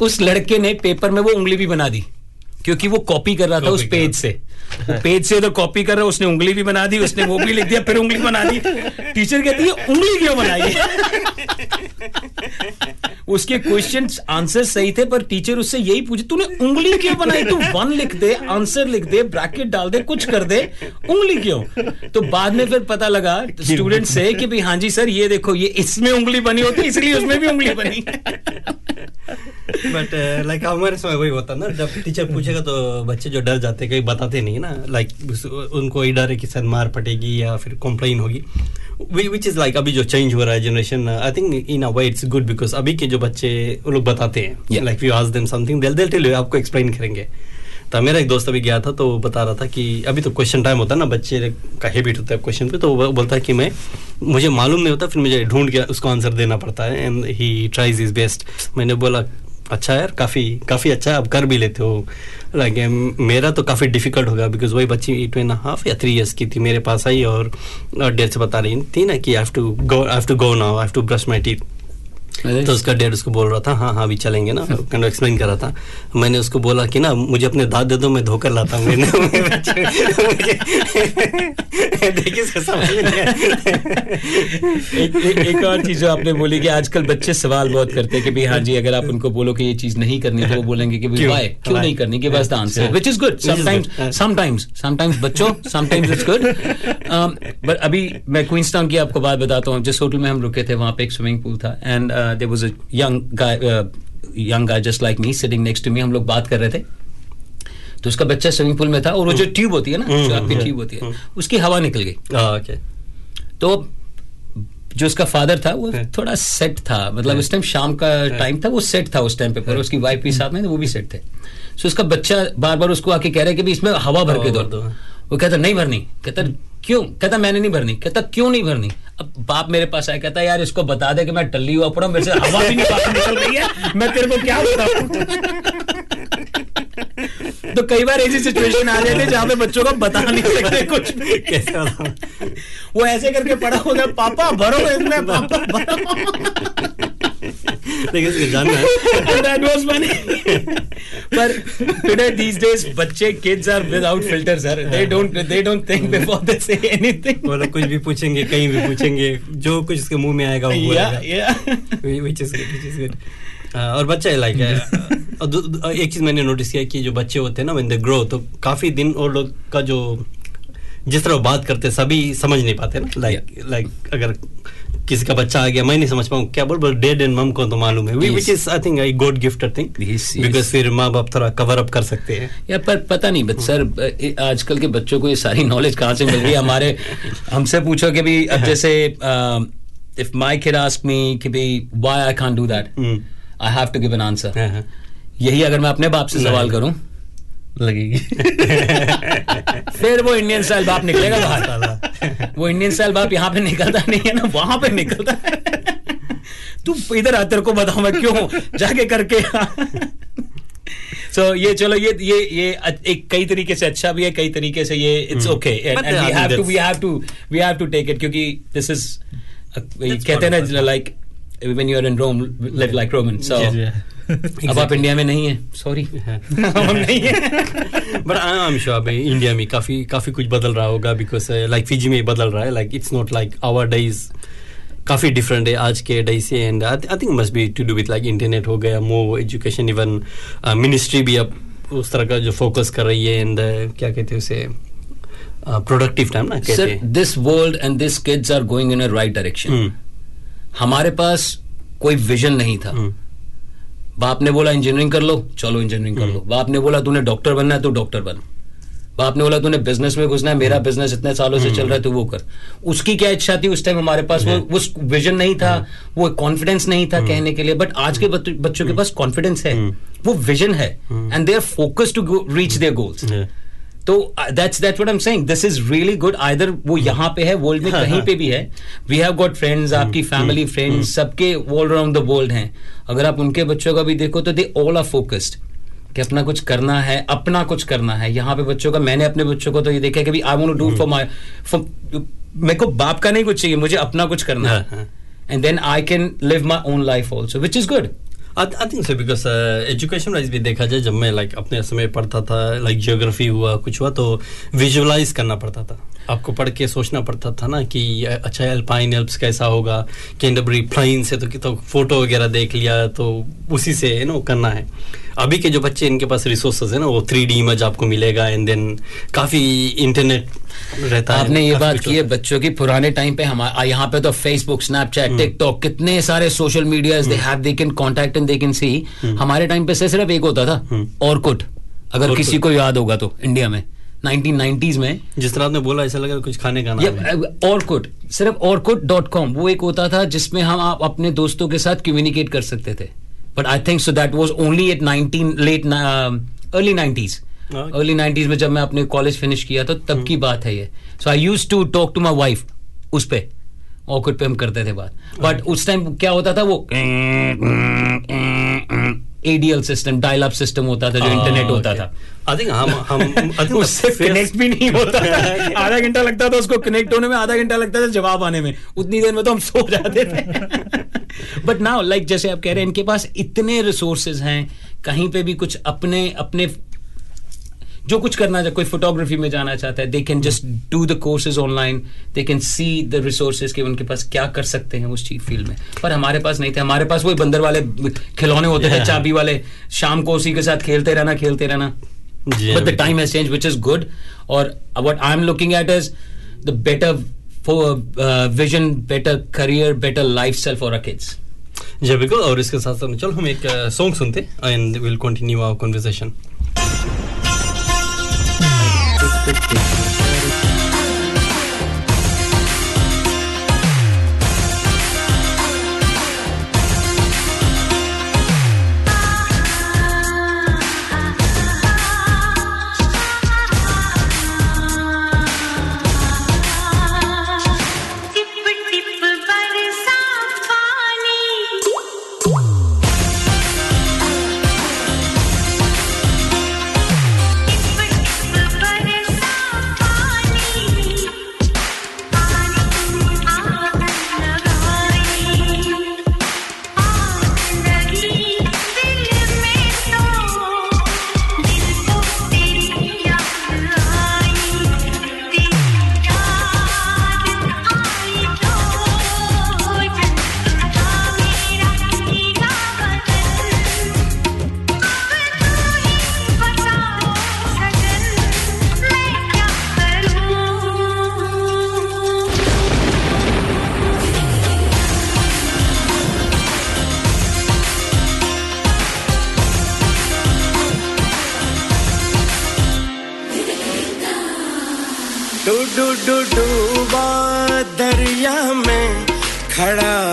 उस लड़के ने पेपर में वो उंगली भी बना दी क्योंकि वो कॉपी कर रहा था उस पेज से। पेज से तो कॉपी कर रहा है उसने उंगली भी बना दी उसने वो भी लिख दिया फिर उंगली बना दी। टीचर कहती है उंगली क्यों बनाई? उसके क्वेश्चन आंसर सही थे पर टीचर उससे यही पूछे तूने उंगली क्यों बनाई? तू वन लिख दे आंसर लिख दे ब्रैकेट डाल दे कुछ कर दे उंगली क्यों? तो बाद में फिर पता लगा स्टूडेंट से कि भाई हाँ जी सर ये देखो ये इसमें उंगली बनी होती है इसलिए उसमें भी उंगली बनी। बट लाइक हमारे समय वही होता ना जब टीचर पूछेगा तो बच्चे जो डर जाते हैं कहीं बताते नहीं ना लाइक उनको ये डर है कि सर मार पटेगी या फिर कंप्लेन होगी। विच इज़ लाइक अभी जो चेंज हो रहा है generation I think in a way it's good because अभी के जो बच्चे वो लोग बताते हैं। Like you ask them something they'll they'll tell आपको एक्सप्लेन करेंगे। तो मेरा एक दोस्त अभी गया था तो वो बता रहा था कि अभी तो क्वेश्चन टाइम होता है ना बच्चे का हैबिट होता है क्वेश्चन पे तो वो बोलता है कि मैं मुझे मालूम नहीं होता फिर मुझे ढूंढ के उसको आंसर देना पड़ता है। And he tries is best मैंने बोला अच्छा यार, काफ़ी काफ़ी अच्छा है, आप कर भी लेते हो। लाइक मेरा तो काफ़ी डिफ़िकल्ट होगा बिकॉज़ वही बच्ची टू एंड हाफ़ या थ्री ईयर्स की थी, मेरे पास आई और डेढ़ से बता रही थी ना कि I have to go I have to go now I have to brush my teeth तो उसका डैड उसको बोल रहा था हाँ हाँ अभी चलेंगे ना। कैंड एक्सप्लेन कर रहा था। मैंने उसको बोला कि ना मुझे अपने दांत दे दो मैं धोकर लाता हूँ। मैंने देखिए। एक, एक, एक और चीज़ जो आपने बोली कि आजकल बच्चे सवाल बहुत करते हैं कि भाई हाँ जी अगर आप उनको बोलो कि ये चीज़ नहीं करनी तो वो बोलेंगे कि भाई क्यों? क्यों नहीं करनी? कि बस the answer. Which is good sometimes sometimes sometimes बच्चों समटाइम्स इट्स गुड बट अभी मैं क्वींसटाउन की आपको बात बताता हूँ। जिस होटल में हम रुके थे वहाँ पे एक स्विमिंग पूल था। And there was a young guy young guy just like me sitting next to me हम लोग बात कर रहे थे। तो उसका बच्चा स्विमिंग पूल में था और वो जो ट्यूब होती है ना जो आपकी ट्यूब होती है उसकी हवा निकल गई। तो जो उसका फादर था वो थोड़ा सेट था मतलब उस टाइम शाम का टाइम था वो सेट था उस टाइम पे पर उसकी वाइफ भी साथ में वो भी सेट थे। सो उसका बच्चा बार बार उसको आके कह रहा है कि इसमें हवा भर के दो। वो कहता नहीं भरनी। कहता क्यों? कहता, मैंने नहीं भरनी। कहता, क्यों नहीं भरनी? अब बाप मेरे पास आया, कहता, यार, इसको बता दे कि मैं टल्ली हुआ पड़ा मेरे से हवा भी नहीं निकल रही है। मैं तेरे को क्या बताऊँ? तो कई बार ऐसी सिचुएशन आ जाती है जहाँ पे बच्चों को बता नहीं सकते कुछ भी। कैसे वो ऐसे करके पड़ा होगा पापा भरो इसमें पापा भरो। लेकिन इसको जानना that was funny. पर today these days बच्चे kids are without filters sir. They don't they don't think before they say anything. वो कुछ भी पूछेंगे कहीं भी पूछेंगे जो कुछ उसके मुँह में आएगा वो yeah yeah. और बच्चे लाइक और दू- दू- एक चीज़ मैंने नोटिस किया कि जो बच्चे होते हैं ना व्हेन दे ग्रो तो काफ़ी दिन और लोग का जो जिस तरह बात करते सभी समझ नहीं पाते ना लाइक लाइक अगर किसी का बच्चा आ गया मैं नहीं समझ पाऊँ क्या बोल बोल डेड एंड मम को तो मालूम है? Which is I think I god gifted thing Yes, yes. Because फिर माँ बाप थोड़ा कवर अप कर सकते हैं। या पर पता नहीं बट सर आजकल के बच्चों को ये सारी नॉलेज कहाँ से मिल रही है? हमारे हमसे पूछो कि भी अब जैसे if my kid ask me कि भाई why I can't do that. I have to give an answer. यही अगर मैं अपने बाप से सवाल करूँ। लगेगी। फिर वो इंडियन स्टाइल बाप निकलेगा बाहर। वो इंडियन स्टाइल बाप यहाँ पे निकलता नहीं है ना वहाँ पे निकलता है। तू इधर आ तेरे को बताऊँ मैं क्यों जाके करके सो ये चलो ये ये ये एक कई तरीके से अच्छा भी है कई तरीके से ये it's okay and we have to we have to we have to take it क्योंकि दिस इज़ कहते हैं ना like when you're in Rome live like Roman so अब आप इंडिया में नहीं है. सॉरी हम नहीं है. बट आई एम श्योर भाई इंडिया में काफ़ी काफ़ी कुछ बदल रहा होगा बिकॉज़ लाइक फिजी में बदल रहा है. Like it's not like our days काफ़ी डिफरेंट है आज के डे से. And I think must be to do with like internet हो गया मोर एजुकेशन इवन मिनिस्ट्री भी अब उस तरह का जो फोकस कर रही है. एंड क्या कहते हैं उसे? प्रोडक्टिव टाइम ना कहते हैं. This world and this kids are going in a right direction हमारे पास कोई विजन नहीं था। हम्म, बाप ने बोला इंजीनियरिंग कर लो। चलो इंजीनियरिंग कर लो। बाप ने बोला तूने डॉक्टर बनना है तो डॉक्टर बन। बाप ने बोला तूने बिज़नेस में घुसना है मेरा बिज़नेस इतने सालों से चल रहा है तो वो कर। उसकी क्या इच्छा थी उस टाइम हमारे पास? वो वो विजन नहीं था वो कॉन्फिडेंस नहीं था कहने के लिए बट आज के बच्चों के पास कॉन्फिडेंस है। वो विजन है। And they are focus to reach their goals. तो that's that's what I am saying this is really good either वो यहाँ पे है वर्ल्ड में कहीं पे भी है. वी हैव गॉट फ्रेंड्स आपकी फैमिली फ्रेंड्स सबके ऑल अराउंड द वर्ल्ड हैं. अगर आप उनके बच्चों का भी देखो तो दे ऑल आर फोकस्ड कि अपना कुछ करना है अपना कुछ करना है. यहाँ पे बच्चों का मैंने अपने बच्चों को तो ये देखा कि I want to do for my मेरे को बाप का नहीं कुछ चाहिए मुझे अपना कुछ करना हाँ, है हाँ। And then I can live my own life also which is good I think so because education wise भी देखा जाए जब मैं लाइक like, अपने समय पढ़ता था लाइक like, जियोग्राफी हुआ कुछ हुआ तो विजुअलाइज करना पड़ता था। आपको पढ़ के सोचना पड़ता था ना कि अच्छा एल्पाइन एल्प्स कैसा होगा कैंडबरी फ्लाइन से तो, तो फ़ोटो वगैरह देख लिया तो उसी से यू नो करना है। अभी के जो बच्चे इनके पास रिसोर्सेज है ना वो थ्री डी इमेज आपको मिलेगा एंड देन काफ़ी इंटरनेट रहता आपने है ये बात की है बच्चों की पुराने टाइम पे हमारे यहाँ पे तो फेसबुक स्नैपचैट टिकटॉक कितने सारे social media they have they can contact and they can see हमारे टाइम पे से सिर्फ़ एक होता था ऑरकुट अगर Orkut. किसी को याद होगा तो इंडिया में 1990s में। जिस तरह आपने बोला ऐसा लगा कुछ खाने का नाम ये ऑरकुट सिर्फ़ ऑरकुट डॉट कॉम वो एक होता था जिसमें हम आप अपने दोस्तों के साथ कम्युनिकेट कर सकते थे। But I think so that was only at 19 late early 90s early 90s में जब मैं अपने कॉलेज फिनिश किया था तब की बात है ये। So I use to talk to my wife उस पर ऑकुट पे हम करते थे बात। बट उस टाइम क्या होता था वो? ADL system dial up system होता था जो इंटरनेट होता था। आई थिंक हम हम उससे कनेक्ट भी नहीं होता था। आधा घंटा लगता था उसको कनेक्ट होने में आधा घंटा लगता था जवाब आने में। उतनी देर में तो हम सो जाते थे। बट नाउ लाइक जैसे आप कह रहे हैं इनके पास इतने रिसोर्सेज हैं कहीं पे भी कुछ अपने अपने जो कुछ करना चाहे कोई फोटोग्राफी में जाना चाहता है they can just do the courses online they can see the resources कि उनके पास क्या कर सकते हैं उस चीज़ फ़ील्ड में। पर हमारे पास नहीं थे। हमारे पास वही बंदर वाले खिलौने होते थे चाबी वाले। शाम को उसी के साथ खेलते रहना खेलते रहना। जी, but the बिल्कुल। time has changed which is good. or what i'm looking at is the better for uh, vision better career better lifestyle for जी बिल्कुल। और इसके साथ साथ चलो हम एक सॉन्ग सुनते and will continue our conversation tip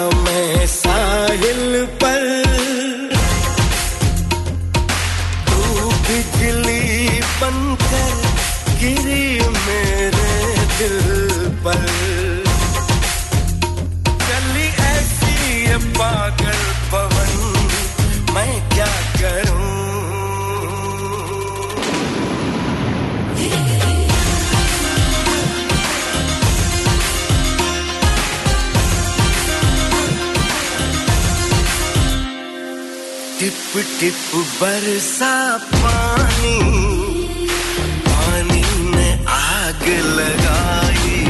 मैं टिप टिप बरसा पानी पानी में आग लगाई,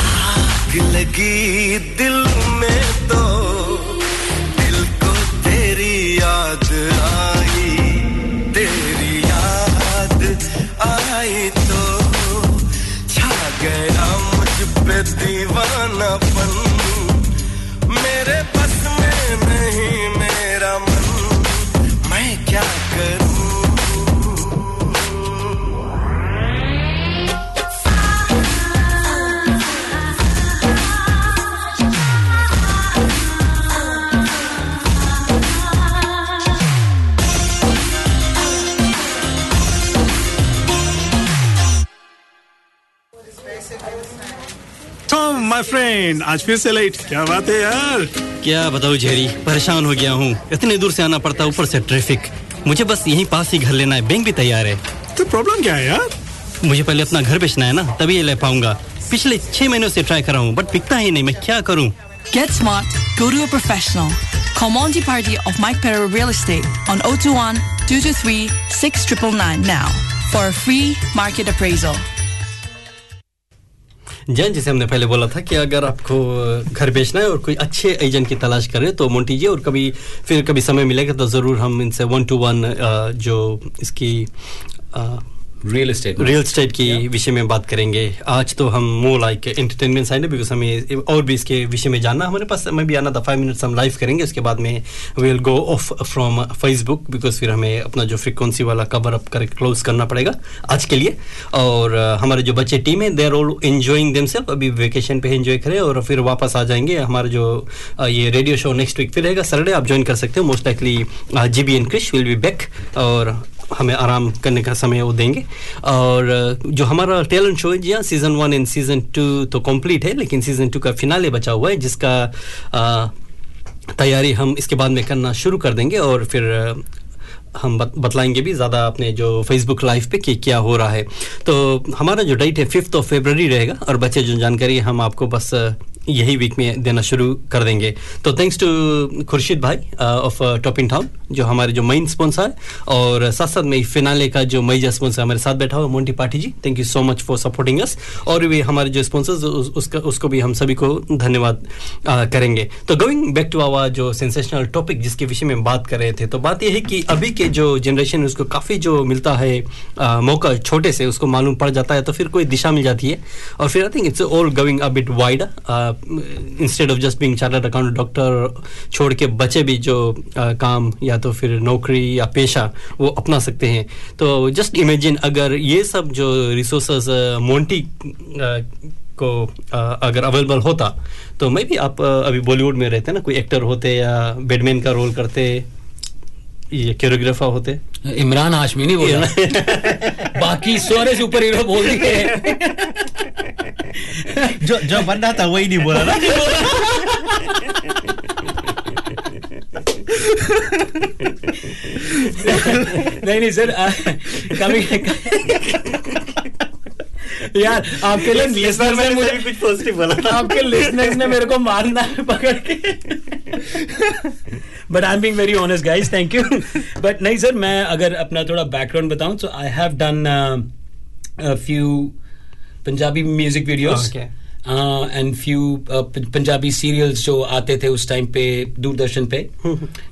आग लगी, दिल में तो दिल को तेरी याद आई, तेरी याद आई तो छा गया माय फ्रेंड आज फिर से लेट क्या बात है यार? क्या बताऊँ जेरी? परेशान हो गया हूँ। इतने दूर से आना पड़ता ऊपर से ट्रैफ़िक मुझे बस यहीं पास ही घर लेना है। बैंक भी तैयार है। तो प्रॉब्लम क्या है यार? मुझे पहले अपना घर बेचना है ना तभी ये ले पाऊँगा। पिछले छह महीनों से ट्राई कर रहा हूँ बट बिकता ही नहीं। मैं क्या करूँ? Smart, go to a professional. Call Monty Party of Mike Perro Real Estate on 021 223 6999 now for a free market appraisal. जैन जैसे हमने पहले बोला था कि अगर आपको घर बेचना है और कोई अच्छे एजेंट की तलाश कर रहे हैं तो मोन्टी और कभी, फिर कभी समय मिलेगा तो ज़रूर हम इनसे वन टू वन जो इसकी रियल एस्टेट रियल एस्टेट की विषय में बात करेंगे। आज तो हम मोर लाइक एंटरटेनमेंट साइड है बिकॉज़ हमें और भी इसके विषय में जानना हमारे पास समय भी आना था। फाइव मिनट्स हम लाइव करेंगे। उसके बाद में will go off from Facebook because फिर हमें अपना जो फ्रिक्वेंसी वाला कवर अप कर क्लोज करना पड़ेगा आज के लिए। और uh, हमारे जो बच्चे टीम है they are all enjoying them अभी वेकेशन पे इन्जॉय करें और फिर वापस आ जाएँगे। हमारे जो uh, ये रेडियो शो नेक्स्ट वीक फिर रहेगा। सरडे आप ज्वाइन कर सकते हो। Most likely G B N Krish will be back और हमें आराम करने का समय वो देंगे। और जो हमारा टैलेंट शो है season one and season two तो कंप्लीट है, लेकिन सीज़न टू का फिनाले बचा हुआ है, जिसका तैयारी हम इसके बाद में करना शुरू कर देंगे। और फिर हम बतलाएँगे भी ज़्यादा अपने जो फेसबुक लाइव पे कि क्या हो रहा है। तो हमारा जो डेट है फिफ्थ ऑफ़ फेबररी रहेगा, और बच्चे जो जानकारी हम आपको बस यही वीक में देना शुरू कर देंगे। तो थैंक्स टू खुर्शीद भाई ऑफ़ टॉप इन टाउन जो हमारे जो मेन स्पॉन्सर है और साथ साथ में फिनाले का जो मेजर स्पॉन्सर हमारे साथ बैठा हुआ Monty Pathi ji thank you so much for supporting us और भी हमारे जो स्पॉन्सर्स उस, उसका उसको भी हम सभी को धन्यवाद uh, करेंगे। तो गोइंग बैक टू आवर जो सेंसेशनल टॉपिक जिसके विषय में बात कर रहे थे तो बात यह है कि अभी के जो जनरेशन है उसको काफ़ी जो मिलता है uh, मौका छोटे से उसको मालूम पड़ जाता है तो फिर कोई दिशा मिल जाती है। और फिर I think it's all going a bit wide instead of just being chartered account doctor छोड़ के बचे भी जो uh, काम या तो फिर नौकरी या पेशा वो अपना सकते हैं। तो जस्ट इमेजिन अगर ये सब जो रिसोर्स मोन्टी uh, को uh, अगर अवेलेबल होता तो मैं भी आप अभी बॉलीवुड में रहते ना कोई एक्टर होते या बैडमैन का रोल करते ये कोरियोग्राफर होते। इमरान हाशमी नहीं बोला बाकी सारे सुपर हीरो बोल दिए। जो जो बनना था वही नहीं बोला ना नहीं नहीं सर कभी यार आपके लिए लिसनर ने मुझे कुछ पॉजिटिव बोला था आपके लिसनर्स ने मेरे को मारना है पकड़ के but I am being very honest guys thank you but नहीं सर मैं अगर अपना थोड़ा बैकग्राउंड बताऊँ तो I have done few Punjabi music videos and few Punjabi serials जो आते थे उस टाइम पे दूरदर्शन पे.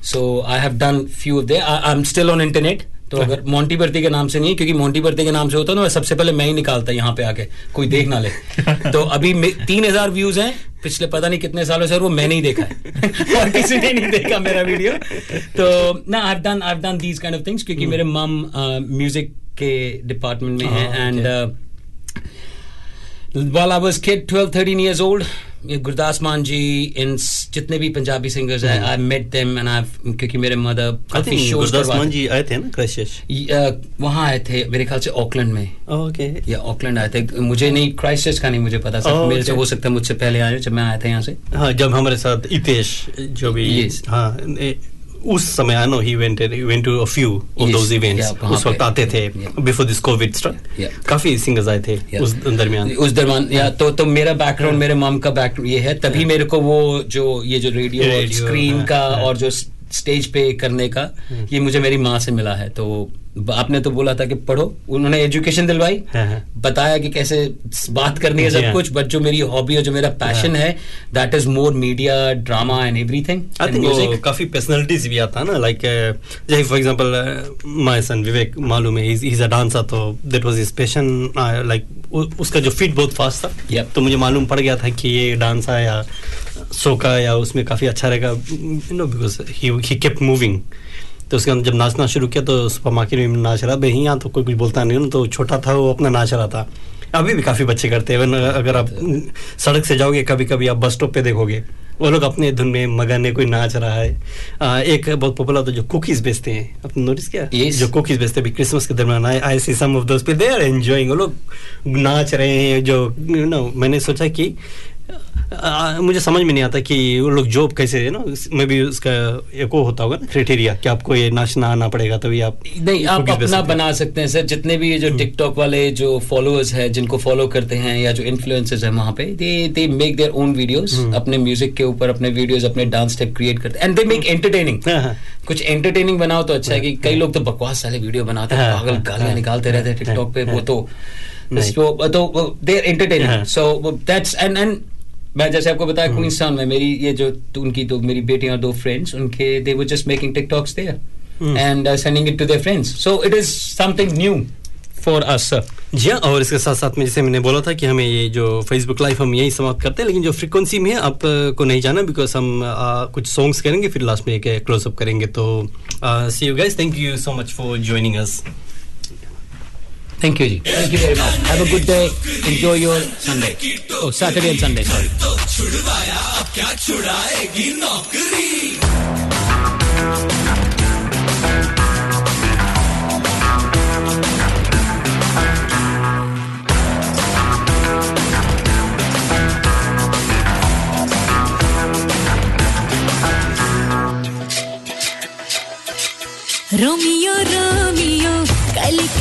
So I have done few they I am still on internet तो अगर मोंटी भर्ती के नाम से नहीं क्योंकि मोंटी भर्ती के नाम से होता ना सबसे पहले मैं ही निकालता यहाँ पे आके कोई देख ना ले। तो अभी तीन हज़ार व्यूज़ हैं। पिछले पता नहीं कितने सालों से वो मैंने ही देखा है। और किसी ने नहीं देखा मेरा वीडियो तो ना I done I done these kind of things क्योंकि मेरे मम म्यूज़िक के डिपार्टमेंट में है and while I was kid 12 13 years old Gurdas Maan ji इन जितने भी पंजाबी सिंगर्स हैं I met them and I क्योंकि मेरे मदर काफ़ी शोज़ गुरदास मान जी आए थे ना क्राइस्टचर्च वहाँ आए थे मेरे ख्याल से ऑकलैंड में। ओके या ऑकलैंड आए थे। मुझे नहीं क्राइस्टचर्च का नहीं मुझे पता सर मेरे से हो सकता है मुझसे पहले आए जब मैं आया था यहाँ से। हाँ जब हमारे साथ इतेश जो भी हाँ उस समय I know he went went to a few of those events उस वक्त आते थे बिफोर दिस कोविड स्ट्रक काफ़ी सिंगर्स आए थे उस दरमियान। उस दरमियान या तो तो मेरा बैकग्राउंड मेरे मॉम का बैकग्राउंड ये है। तभी मेरे को वो जो ये जो रेडियो स्क्रीन का और जो स्टेज पे करने का ये मुझे मेरी माँ से मिला है तो आपने तो बोला था कि पढ़ो। उन्होंने एजुकेशन दिलवाई। बताया कि कैसे बात करनी है सब कुछ बट जो मेरी हॉबी और जो मेरा पैशन है। That is more media drama and everything I think काफ़ी पर्सनालिटीज भी आता है ना लाइक जैसे for example my son Vivek मालूम है ही इज़ अ डांसर तो that was his passion like उसका जो फीट बहुत फास्ट था। Yep. तो मुझे मालूम पड़ गया था कि ये डांस है या सोका या उसमें काफ़ी अच्छा रहेगा you know because he he kept moving तो उसके अंदर जब नाचना शुरू किया तो सुपर मार्केट में नाच रहा भाई यहाँ तो कोई कुछ बोलता नहीं तो छोटा था वो अपना नाच रहा था। अभी भी काफ़ी बच्चे करते हैं। अगर आप सड़क से जाओगे कभी कभी आप बस स्टॉप पे देखोगे वो लोग अपने धुन में मगन है कोई नाच रहा है। आ, एक बहुत पॉपुलर तो जो कुकीज बेचते हैं आपने नोटिस किया? Yes. जो कुकीज बेचते हैं अभी क्रिसमस के दरमियान आए I see some of those they are enjoying वो लोग नाच रहे हैं जो यू नो मैंने सोचा कि आ, मुझे समझ में नहीं आता कि वो लोग जॉब कैसे है ना? मे भी उसका एक होता होगा ना क्राइटेरिया कि आपको ये नाचना आना पड़ेगा तभी आप नहीं आप अपना बना सकते हैं सर। जितने भी ये जो टिकटॉक वाले जो फॉलोअर्स हैं जिनको फॉलो करते हैं या जो इन्फ्लुएंसर्स हैं वहाँ पे they they make their own videos अपने म्यूज़िक के ऊपर अपने वीडियोस अपने डांस स्टेप क्रिएट करते हैं। एंड दे मेक एंटरटेनिंग हाँ, हाँ। कुछ एंटरटेनिंग बनाओ तो अच्छा है कि कई लोग तो बकवास साले वीडियो बनाते हैं हाँ, पागल हाँ, गालियाँ हाँ, निकालते रहते हैं हाँ, टिकटॉक पे हाँ, वो तो। तो दे आर हाँ। Entertaining so that's and and मैं जैसे आपको बताया क्वींस टाउन में मेरी ये जो तो उनकी तो मेरी बेटियाँ और दो फ्रेंड्स उनके they were just making TikToks there and sending it to their friends so it is something new for us ji हाँ और इसके साथ साथ में जैसे मैंने बोला था कि हमें ये जो फेसबुक लाइव हम यही समाप्त करते हैं लेकिन जो फ्रिक्वेंसी में है आपको नहीं जाना बिकॉज़ हम आ, कुछ सॉन्ग्स करेंगे फिर लास्ट में एक क्लोज अप करेंगे तो see you guys thank you so much for joining us Thank you, Ji. Thank you very much. Have a good day. Enjoy your Sunday. Oh, Saturday and Sunday, sorry. Romeo, Romeo, Cali.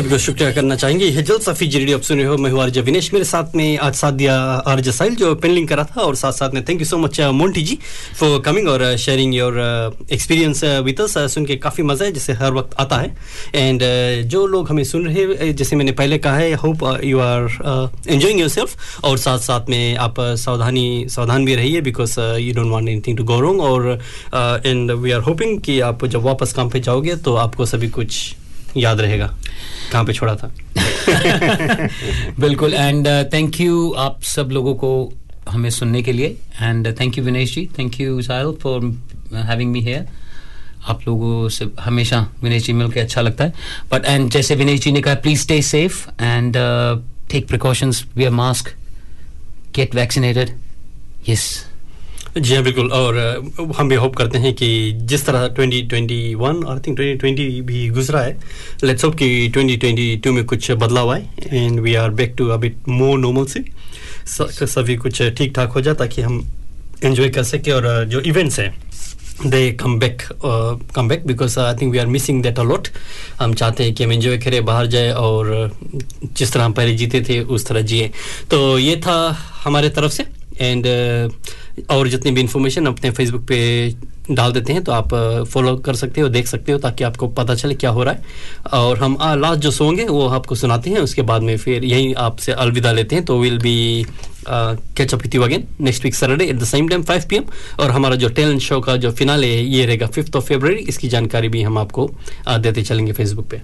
सभी को शुक्रिया करना चाहेंगे। यह जल्द Safi radio आप सुने हो। मैं हूँ विनेश। मेरे साथ में आज साथ दिया आरजे साहिल जो पेनलिंग करा था और साथ साथ में thank you so much Monty ji for coming और sharing your experience with us सुन के काफ़ी मज़ा है जैसे हर वक्त आता है। एंड जो लोग हमें सुन रहे हैं जैसे मैंने पहले कहा है hope you are enjoying yourself और साथ साथ में आप uh, सावधानी सावधान भी रहिए because you don't want anything to go wrong और एंड वी आर होपिंग कि आप जब वापस काम पे जाओगे तो आपको सभी कुछ याद रहेगा, कहाँ पे छोड़ा था। बिल्कुल एंड थैंक यू आप सब लोगों को हमें सुनने के लिए and thank you Vinesh ji thank you Sahil for having me here आप लोगों से हमेशा विनेश जी मिलकर अच्छा लगता है। बट एंड जैसे विनेश जी ने कहा please stay safe and take precautions wear mask get vaccinated yes ji हाँ बिल्कुल। और हम भी होप करते हैं कि जिस तरह 2021 और आई थिंक 2020 भी गुजरा है लेट्स होप कि 2022 में कुछ बदलाव आए and we are back to a bit more normal से सभी कुछ ठीक ठाक हो जाए ताकि हम एंजॉय कर सके और जो इवेंट्स हैं they come back come back because I think we are missing that a lot हम चाहते हैं कि हम एंजॉय करें बाहर जाए और uh, जिस तरह हम पहले जीते थे उस तरह जिए। तो ये था हमारे तरफ़ से एंड और जितनी भी इन्फॉर्मेशन अपने फेसबुक पे डाल देते हैं तो आप फॉलो कर सकते हो, देख सकते हो, ताकि आपको पता चले क्या हो रहा है। और हम लास्ट जो सॉन्ग है, वो आपको सुनाते हैं, उसके बाद में फिर यहीं आपसे अलविदा लेते हैं। तो will be catch up with you again next week Saturday at the same time 5 PM और हमारा जो टैलेंट शो का जो फिनाले है, ये रहेगा फिफ्थ ऑफ़ फेबर इसकी जानकारी भी हम आपको देते चलेंगे फेसबुक पे।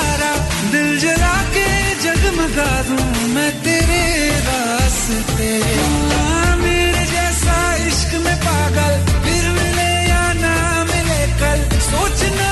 इशारा दिल जला के जगमगा दूँ मैं तेरे वास्ते हाँ, मेरे जैसा इश्क में पागल फिर मिले या ना मिले कल सोचना